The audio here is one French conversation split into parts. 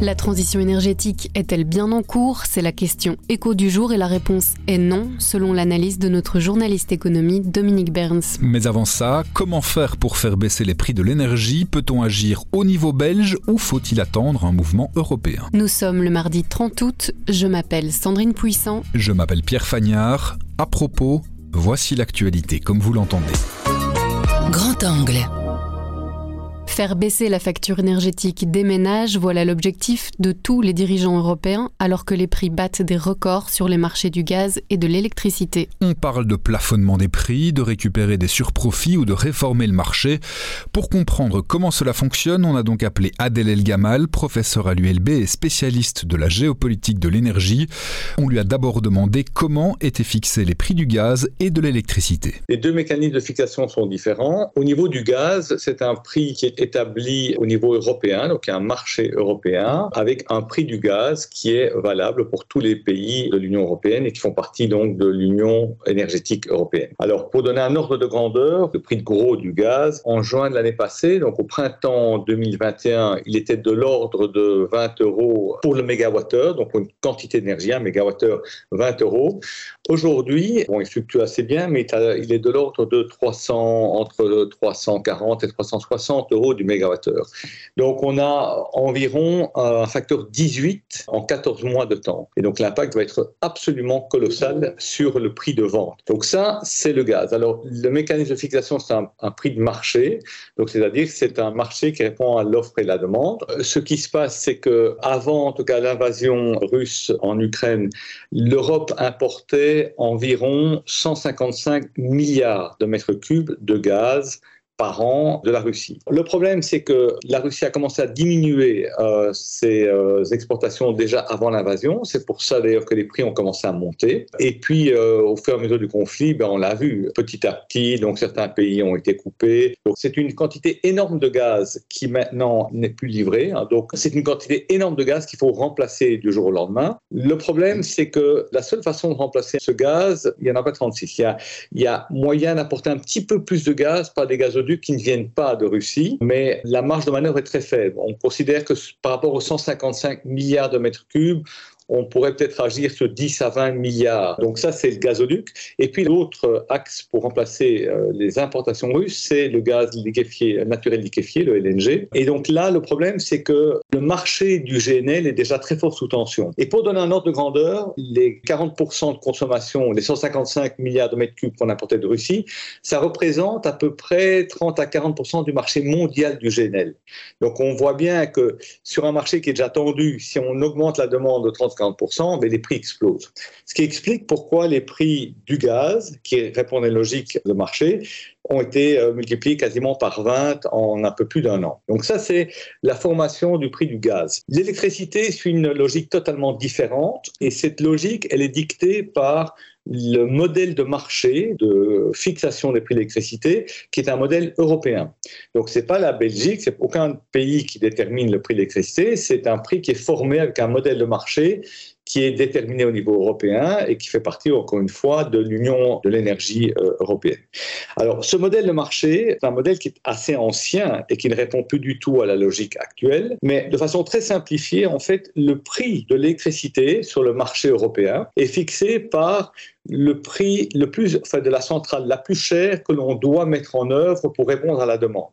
La transition énergétique est-elle bien en cours? C'est la question écho du jour et la réponse est non, selon l'analyse de notre journaliste économie Dominique Berns. Mais avant ça, comment faire pour faire baisser les prix de l'énergie? Peut-on agir au niveau belge ou faut-il attendre un mouvement européen? Nous sommes le mardi 30 août. Je m'appelle Sandrine Puissant. Je m'appelle Pierre Fagnard. À propos, voici l'actualité comme vous l'entendez. Grand angle. Faire baisser la facture énergétique des ménages, voilà l'objectif de tous les dirigeants européens, alors que les prix battent des records sur les marchés du gaz et de l'électricité. On parle de plafonnement des prix, de récupérer des surprofits ou de réformer le marché. Pour comprendre comment cela fonctionne, on a donc appelé Adèle El Gamal, professeur à l'ULB et spécialiste de la géopolitique de l'énergie. On lui a d'abord demandé comment étaient fixés les prix du gaz et de l'électricité. Les deux mécanismes de fixation sont différents. Au niveau du gaz, c'est un prix qui est établi au niveau européen, donc un marché européen, avec un prix du gaz qui est valable pour tous les pays de l'Union européenne et qui font partie donc de l'Union énergétique européenne. Alors, pour donner un ordre de grandeur, le prix de gros du gaz, en juin de l'année passée, donc au printemps 2021, il était de l'ordre de 20 euros pour le mégawattheure, donc une quantité d'énergie, un mégawattheure 20 euros. Aujourd'hui, bon, il fluctue assez bien, mais il est de l'ordre de 300, entre 340 et 360 euros du mégawattheure. Donc on a environ un facteur 18 en 14 mois de temps. Et donc l'impact va être absolument colossal sur le prix de vente. Donc ça, c'est le gaz. Alors le mécanisme de fixation, c'est un, un, prix de marché. Donc c'est-à-dire c'est un marché qui répond à l'offre et la demande. Ce qui se passe, c'est que avant, en tout cas, l'invasion russe en Ukraine, l'Europe importait environ 155 milliards de mètres cubes de gaz par an de la Russie. Le problème, c'est que la Russie a commencé à diminuer euh, ses euh, exportations déjà avant l'invasion. C'est pour ça d'ailleurs que les prix ont commencé à monter. Et puis, euh, au fur et à mesure du conflit, ben, on l'a vu petit à petit. Donc, certains pays ont été coupés. Donc, c'est une quantité énorme de gaz qui maintenant n'est plus livrée. Hein. Donc, c'est une quantité énorme de gaz qu'il faut remplacer du jour au lendemain. Le problème, c'est que la seule façon de remplacer ce gaz, il n'y en a pas 36. Il y a, moyen d'apporter un petit peu plus de gaz par des gazoducs qui ne viennent pas de Russie, mais la marge de manœuvre est très faible. On considère que par rapport aux 155 milliards de mètres cubes, on pourrait peut-être agir sur 10 à 20 milliards. Donc ça, c'est le gazoduc. Et puis l'autre axe pour remplacer euh, les importations russes, c'est le gaz liquéfié, naturel liquéfié, le LNG. Et donc là, le problème, c'est que le marché du GNL est déjà très fort sous tension. Et pour donner un ordre de grandeur, les 40% de consommation, les 155 milliards de mètres cubes qu'on importait de Russie, ça représente à peu près 30 à 40% du marché mondial du GNL. Donc on voit bien que sur un marché qui est déjà tendu, si on augmente la demande de 30 50%, mais les prix explosent. Ce qui explique pourquoi les prix du gaz, qui répondent à une logique de marché, ont été euh, multipliés quasiment par 20 en un peu plus d'un an. Donc ça, c'est la formation du prix du gaz. L'électricité suit une logique totalement différente et cette logique, elle est dictée par le modèle de marché de fixation des prix de l'électricité, qui est un modèle européen. Donc, ce n'est pas la Belgique, c'est aucun pays qui détermine le prix de l'électricité, c'est un prix qui est formé avec un modèle de marché qui est déterminé au niveau européen et qui fait partie, encore une fois, de l'Union de l'énergie euh, européenne. Alors, ce modèle de marché, c'est un modèle qui est assez ancien et qui ne répond plus du tout à la logique actuelle, mais de façon très simplifiée, en fait, le prix de l'électricité sur le marché européen est fixé par le prix le plus, enfin, de la centrale la plus chère que l'on doit mettre en œuvre pour répondre à la demande.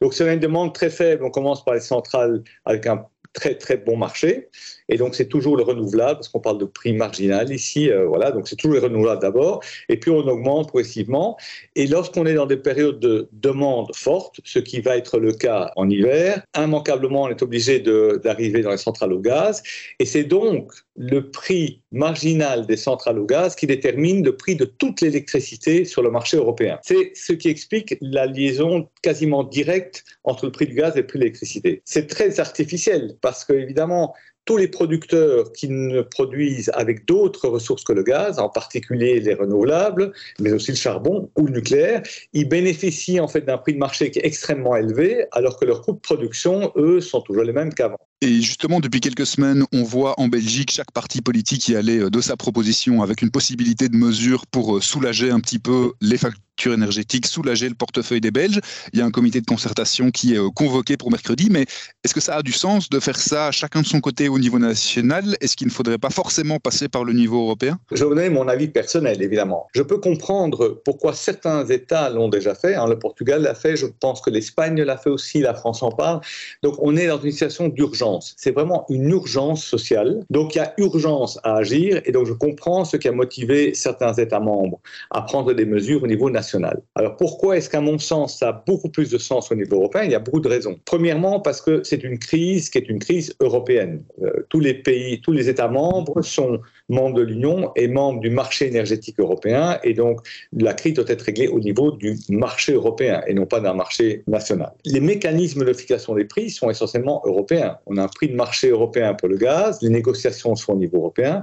Donc, c'est une demande très faible. On commence par les centrales avec un très très bon marché. Et donc c'est toujours le renouvelable, parce qu'on parle de prix marginal ici, euh, voilà, donc c'est toujours le renouvelable d'abord, et puis on augmente progressivement. Et lorsqu'on est dans des périodes de demande forte, ce qui va être le cas en hiver, immanquablement on est obligé d'arriver dans les centrales au gaz, et c'est donc le prix marginal des centrales au gaz qui détermine le prix de toute l'électricité sur le marché européen. C'est ce qui explique la liaison quasiment directe entre le prix du gaz et le prix de l'électricité. C'est très artificiel parce que évidemment tous les producteurs qui ne produisent avec d'autres ressources que le gaz, en particulier les renouvelables, mais aussi le charbon ou le nucléaire, ils bénéficient en fait d'un prix de marché qui est extrêmement élevé, alors que leurs coûts de production, eux, sont toujours les mêmes qu'avant. Et justement, depuis quelques semaines, on voit en Belgique chaque parti politique y aller euh, de sa proposition avec une possibilité de mesure pour euh, soulager un petit peu les factures énergétiques, soulager le portefeuille des Belges. Il y a un comité de concertation qui est euh, convoqué pour mercredi, mais est-ce que ça a du sens de faire ça chacun de son côté au niveau national? Est-ce qu'il ne faudrait pas forcément passer par le niveau européen? Je vous donner mon avis personnel, évidemment. Je peux comprendre pourquoi certains États l'ont déjà fait. Hein. Le Portugal l'a fait, je pense que l'Espagne l'a fait aussi, la France en parle. Donc on est dans une situation d'urgence c'est vraiment une urgence sociale. Donc il y a urgence à agir et donc je comprends ce qui a motivé certains États membres à prendre des mesures au niveau national. Alors pourquoi est-ce qu'à mon sens ça a beaucoup plus de sens au niveau européen? Il y a beaucoup de raisons. Premièrement parce que c'est une crise qui est une crise européenne. Euh, tous les pays, tous les États membres sont membres de l'Union et membres du marché énergétique européen et donc la crise doit être réglée au niveau du marché européen et non pas d'un marché national. Les mécanismes de fixation des prix sont essentiellement européens. A un prix de marché européen pour le gaz, les négociations sont au niveau européen,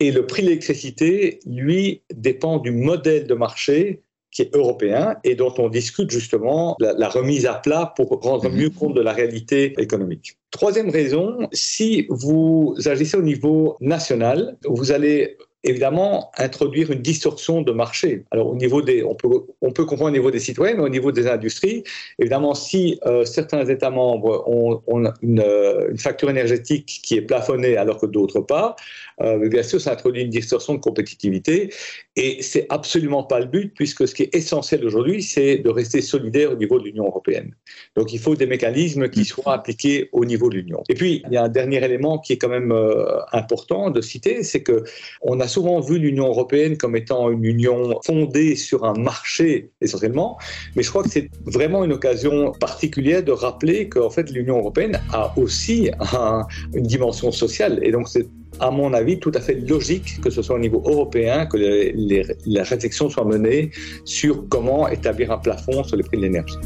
et le prix de l'électricité, lui, dépend du modèle de marché qui est européen et dont on discute justement la, la remise à plat pour rendre mieux compte de la réalité économique. Troisième raison, si vous agissez au niveau national, vous allez évidemment introduire une distorsion de marché. Alors au niveau des, on peut, on peut comprendre au niveau des citoyens, mais au niveau des industries, évidemment, si euh, certains États membres ont, une, euh, une, facture énergétique qui est plafonnée alors que d'autres pas, euh, bien sûr, ça introduit une distorsion de compétitivité et c'est absolument pas le but puisque ce qui est essentiel aujourd'hui, c'est de rester solidaire au niveau de l'Union européenne. Donc il faut des mécanismes qui soient appliqués au niveau de l'Union. Et puis il y a un dernier élément qui est quand même important de citer, c'est que on a souvent vu l'Union européenne comme étant une union fondée sur un marché essentiellement, mais je crois que c'est vraiment une occasion particulière de rappeler qu'en fait l'Union européenne a aussi une dimension sociale et donc c'est à mon avis, tout à fait logique que ce soit au niveau européen que la réflexion soit menée sur comment établir un plafond sur les prix de l'énergie.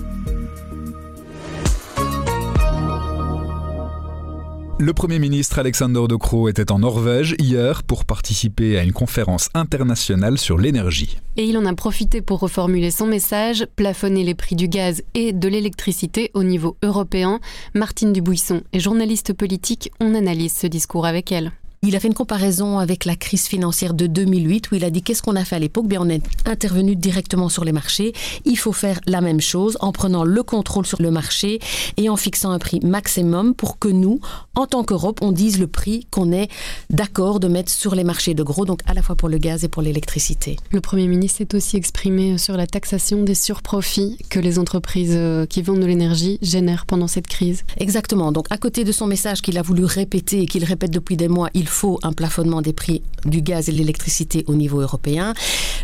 Le Premier ministre Alexander De Croo était en Norvège hier pour participer à une conférence internationale sur l'énergie. Et il en a profité pour reformuler son message, plafonner les prix du gaz et de l'électricité au niveau européen. Martine Dubuisson est journaliste politique, on analyse ce discours avec elle. Il a fait une comparaison avec la crise financière de 2008 où il a dit qu'est-ce qu'on a fait à l'époque? Bien, on est intervenu directement sur les marchés. Il faut faire la même chose en prenant le contrôle sur le marché et en fixant un prix maximum pour que nous, en tant qu'Europe, on dise le prix qu'on est d'accord de mettre sur les marchés de gros, donc à la fois pour le gaz et pour l'électricité. Le Premier ministre s'est aussi exprimé sur la taxation des surprofits que les entreprises euh, qui vendent de l'énergie génèrent pendant cette crise. Exactement. Donc à côté de son message qu'il a voulu répéter et qu'il répète depuis des mois, il faut un plafonnement des prix du gaz et de l'électricité au niveau européen.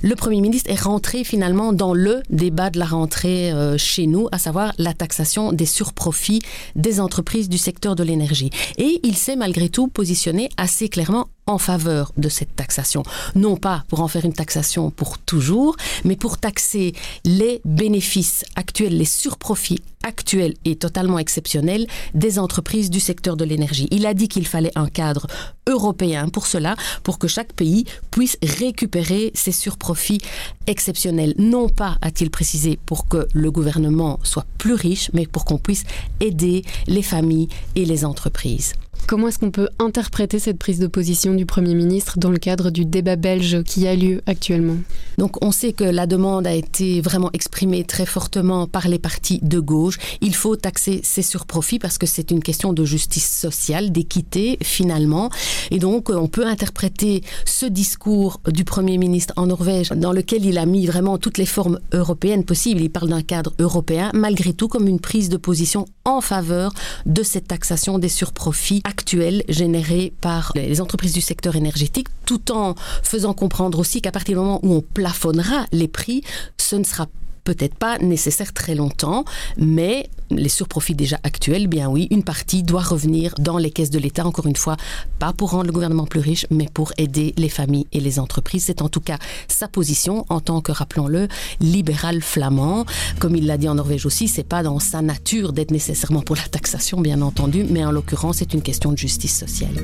Le Premier ministre est rentré finalement dans le débat de la rentrée euh, chez nous, à savoir la taxation des surprofits des entreprises du secteur de l'énergie. Et il s'est malgré tout positionné assez clairement en faveur de cette taxation. Non pas pour en faire une taxation pour toujours, mais pour taxer les bénéfices actuels, les surprofits actuels et totalement exceptionnels des entreprises du secteur de l'énergie. Il a dit qu'il fallait un cadre européen pour cela, pour que chaque pays puisse récupérer ses surprofits exceptionnels. Non pas, a-t-il précisé, pour que le gouvernement soit plus riche, mais pour qu'on puisse aider les familles et les entreprises. Comment est-ce qu'on peut interpréter cette prise de position du Premier ministre dans le cadre du débat belge qui a lieu actuellement? Donc on sait que la demande a été vraiment exprimée très fortement par les partis de gauche. Il faut taxer ces surprofits parce que c'est une question de justice sociale, d'équité finalement. Et donc on peut interpréter ce discours du Premier ministre en Norvège dans lequel il a mis vraiment toutes les formes européennes possibles. Il parle d'un cadre européen malgré tout comme une prise de position en faveur de cette taxation des surprofits actuelle par les entreprises du secteur énergétique, tout en faisant comprendre aussi qu'à partir du moment où on plafonnera les prix, ce ne sera peut-être pas nécessaire très longtemps, mais les surprofits déjà actuels, bien oui, une partie doit revenir dans les caisses de l'État, encore une fois, pas pour rendre le gouvernement plus riche, mais pour aider les familles et les entreprises. C'est en tout cas sa position en tant que, rappelons-le, libéral flamand. Comme il l'a dit en Norvège aussi, c'est pas dans sa nature d'être nécessairement pour la taxation, bien entendu, mais en l'occurrence, c'est une question de justice sociale.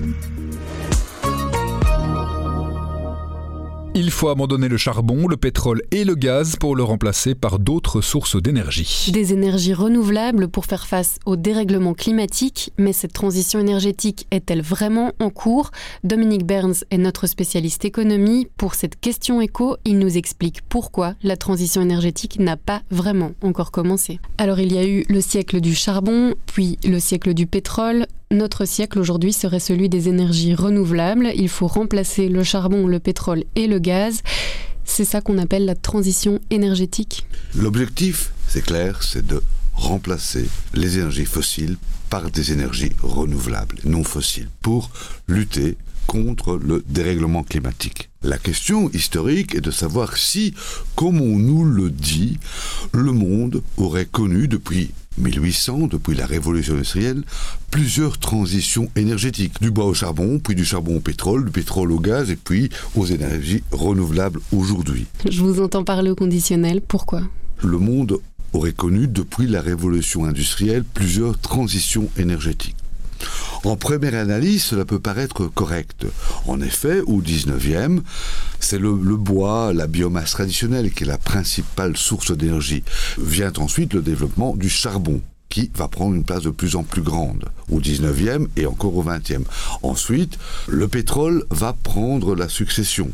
Il faut abandonner le charbon, le pétrole et le gaz pour le remplacer par d'autres sources d'énergie. Des énergies renouvelables pour faire face au dérèglement climatique, mais cette transition énergétique est-elle vraiment en cours? Dominique Burns est notre spécialiste économie. Pour cette question éco, il nous explique pourquoi la transition énergétique n'a pas vraiment encore commencé. Alors il y a eu le siècle du charbon, puis le siècle du pétrole, notre siècle aujourd'hui serait celui des énergies renouvelables. Il faut remplacer le charbon, le pétrole et le gaz. C'est ça qu'on appelle la transition énergétique. L'objectif, c'est clair, c'est de remplacer les énergies fossiles par des énergies renouvelables, non fossiles, pour lutter contre le dérèglement climatique. La question historique est de savoir si, comme on nous le dit, le monde aurait connu depuis 1800, depuis la révolution industrielle, plusieurs transitions énergétiques, du bois au charbon, puis du charbon au pétrole, du pétrole au gaz, et puis aux énergies renouvelables aujourd'hui. Je vous entends parler au conditionnel, pourquoi? Le monde aurait connu depuis la révolution industrielle plusieurs transitions énergétiques. En première analyse, cela peut paraître correct. En effet, au 19e, c'est le, bois, la biomasse traditionnelle qui est la principale source d'énergie. Vient ensuite le développement du charbon qui va prendre une place de plus en plus grande au 19e et encore au 20e. Ensuite, le pétrole va prendre la succession,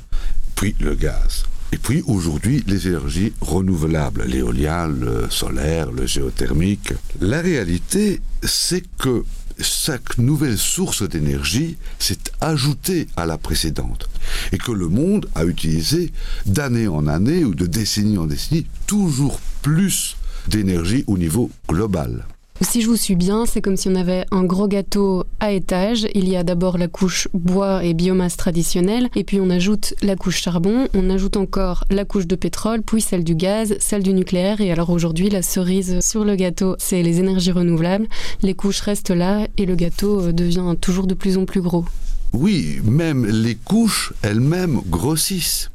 puis le gaz. Et puis aujourd'hui, les énergies renouvelables, l'éolien, le solaire, le géothermique. La réalité, c'est que chaque nouvelle source d'énergie s'est ajoutée à la précédente et que le monde a utilisé d'année en année ou de décennie en décennie toujours plus d'énergie au niveau global. Si je vous suis bien, c'est comme si on avait un gros gâteau à étage. Il y a d'abord la couche bois et biomasse traditionnelle, et puis on ajoute la couche charbon, on ajoute encore la couche de pétrole, puis celle du gaz, celle du nucléaire, et alors aujourd'hui, la cerise sur le gâteau, c'est les énergies renouvelables. Les couches restent là, et le gâteau euh, devient toujours de plus en plus gros. Oui, même les couches elles-mêmes grossissent.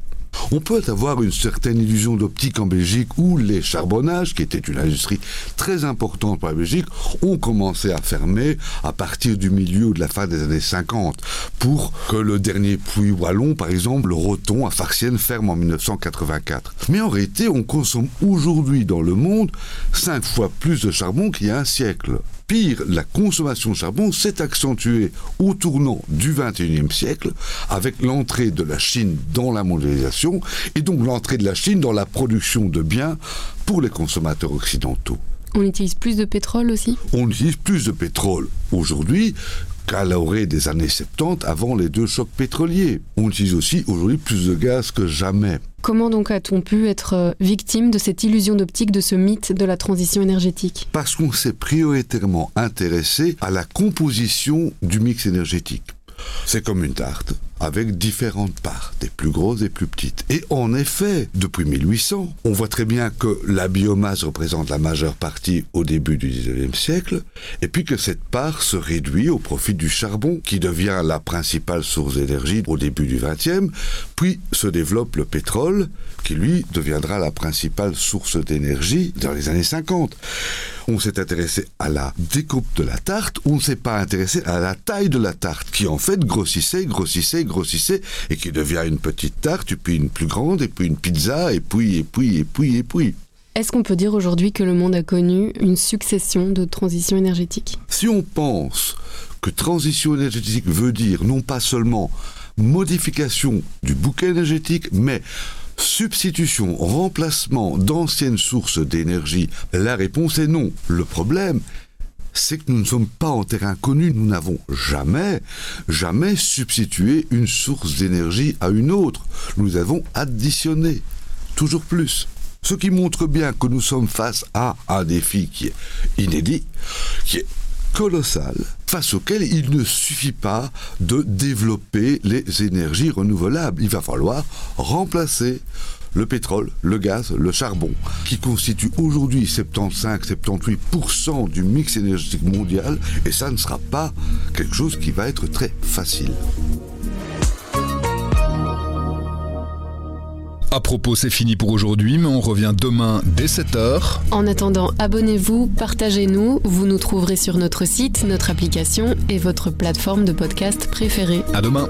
On peut avoir une certaine illusion d'optique en Belgique où les charbonnages, qui étaient une industrie très importante pour la Belgique, ont commencé à fermer à partir du milieu ou de la fin des années 50 pour que le dernier puits wallon, par exemple, le Roton à Farciennes, ferme en 1984. Mais en réalité, on consomme aujourd'hui dans le monde cinq fois plus de charbon qu'il y a un siècle. Pire, la consommation de charbon s'est accentuée au tournant du XXIe siècle avec l'entrée de la Chine dans la mondialisation et donc l'entrée de la Chine dans la production de biens pour les consommateurs occidentaux. On utilise plus de pétrole aussi? On utilise plus de pétrole aujourd'hui qu'à l'orée des années 70 avant les deux chocs pétroliers. On utilise aussi aujourd'hui plus de gaz que jamais. Comment donc a-t-on pu être euh, victime de cette illusion d'optique, de ce mythe de la transition énergétique? Parce qu'on s'est prioritairement intéressé à la composition du mix énergétique. C'est comme une tarte avec différentes parts, des plus grosses et plus petites. Et en effet, depuis 1800, on voit très bien que la biomasse représente la majeure partie au début du 19e siècle, et puis que cette part se réduit au profit du charbon, qui devient la principale source d'énergie au début du 20e, puis se développe le pétrole, qui lui deviendra la principale source d'énergie dans les années 50 on s'est intéressé à la découpe de la tarte, on ne s'est pas intéressé à la taille de la tarte, qui en fait grossissait, grossissait, grossissait, et qui devient une petite tarte, puis une plus grande, et puis une pizza, et puis, et puis, et puis, et puis. Est-ce qu'on peut dire aujourd'hui que le monde a connu une succession de transitions énergétiques? Si on pense que transition énergétique veut dire non pas seulement modification du bouquet énergétique, mais substitution, remplacement d'anciennes sources d'énergie La réponse est non. Le problème, c'est que nous ne sommes pas en terrain connu. Nous n'avons jamais, jamais substitué une source d'énergie à une autre. Nous avons additionné. Toujours plus. Ce qui montre bien que nous sommes face à un défi qui est inédit, qui est colossal, face auquel il ne suffit pas de développer les énergies renouvelables. Il va falloir remplacer le pétrole, le gaz, le charbon, qui constituent aujourd'hui 75-78% du mix énergétique mondial, et ça ne sera pas quelque chose qui va être très facile. À propos, c'est fini pour aujourd'hui, mais on revient demain dès 7h. En attendant, abonnez-vous, partagez-nous. Vous nous trouverez sur notre site, notre application et votre plateforme de podcast préférée. À demain.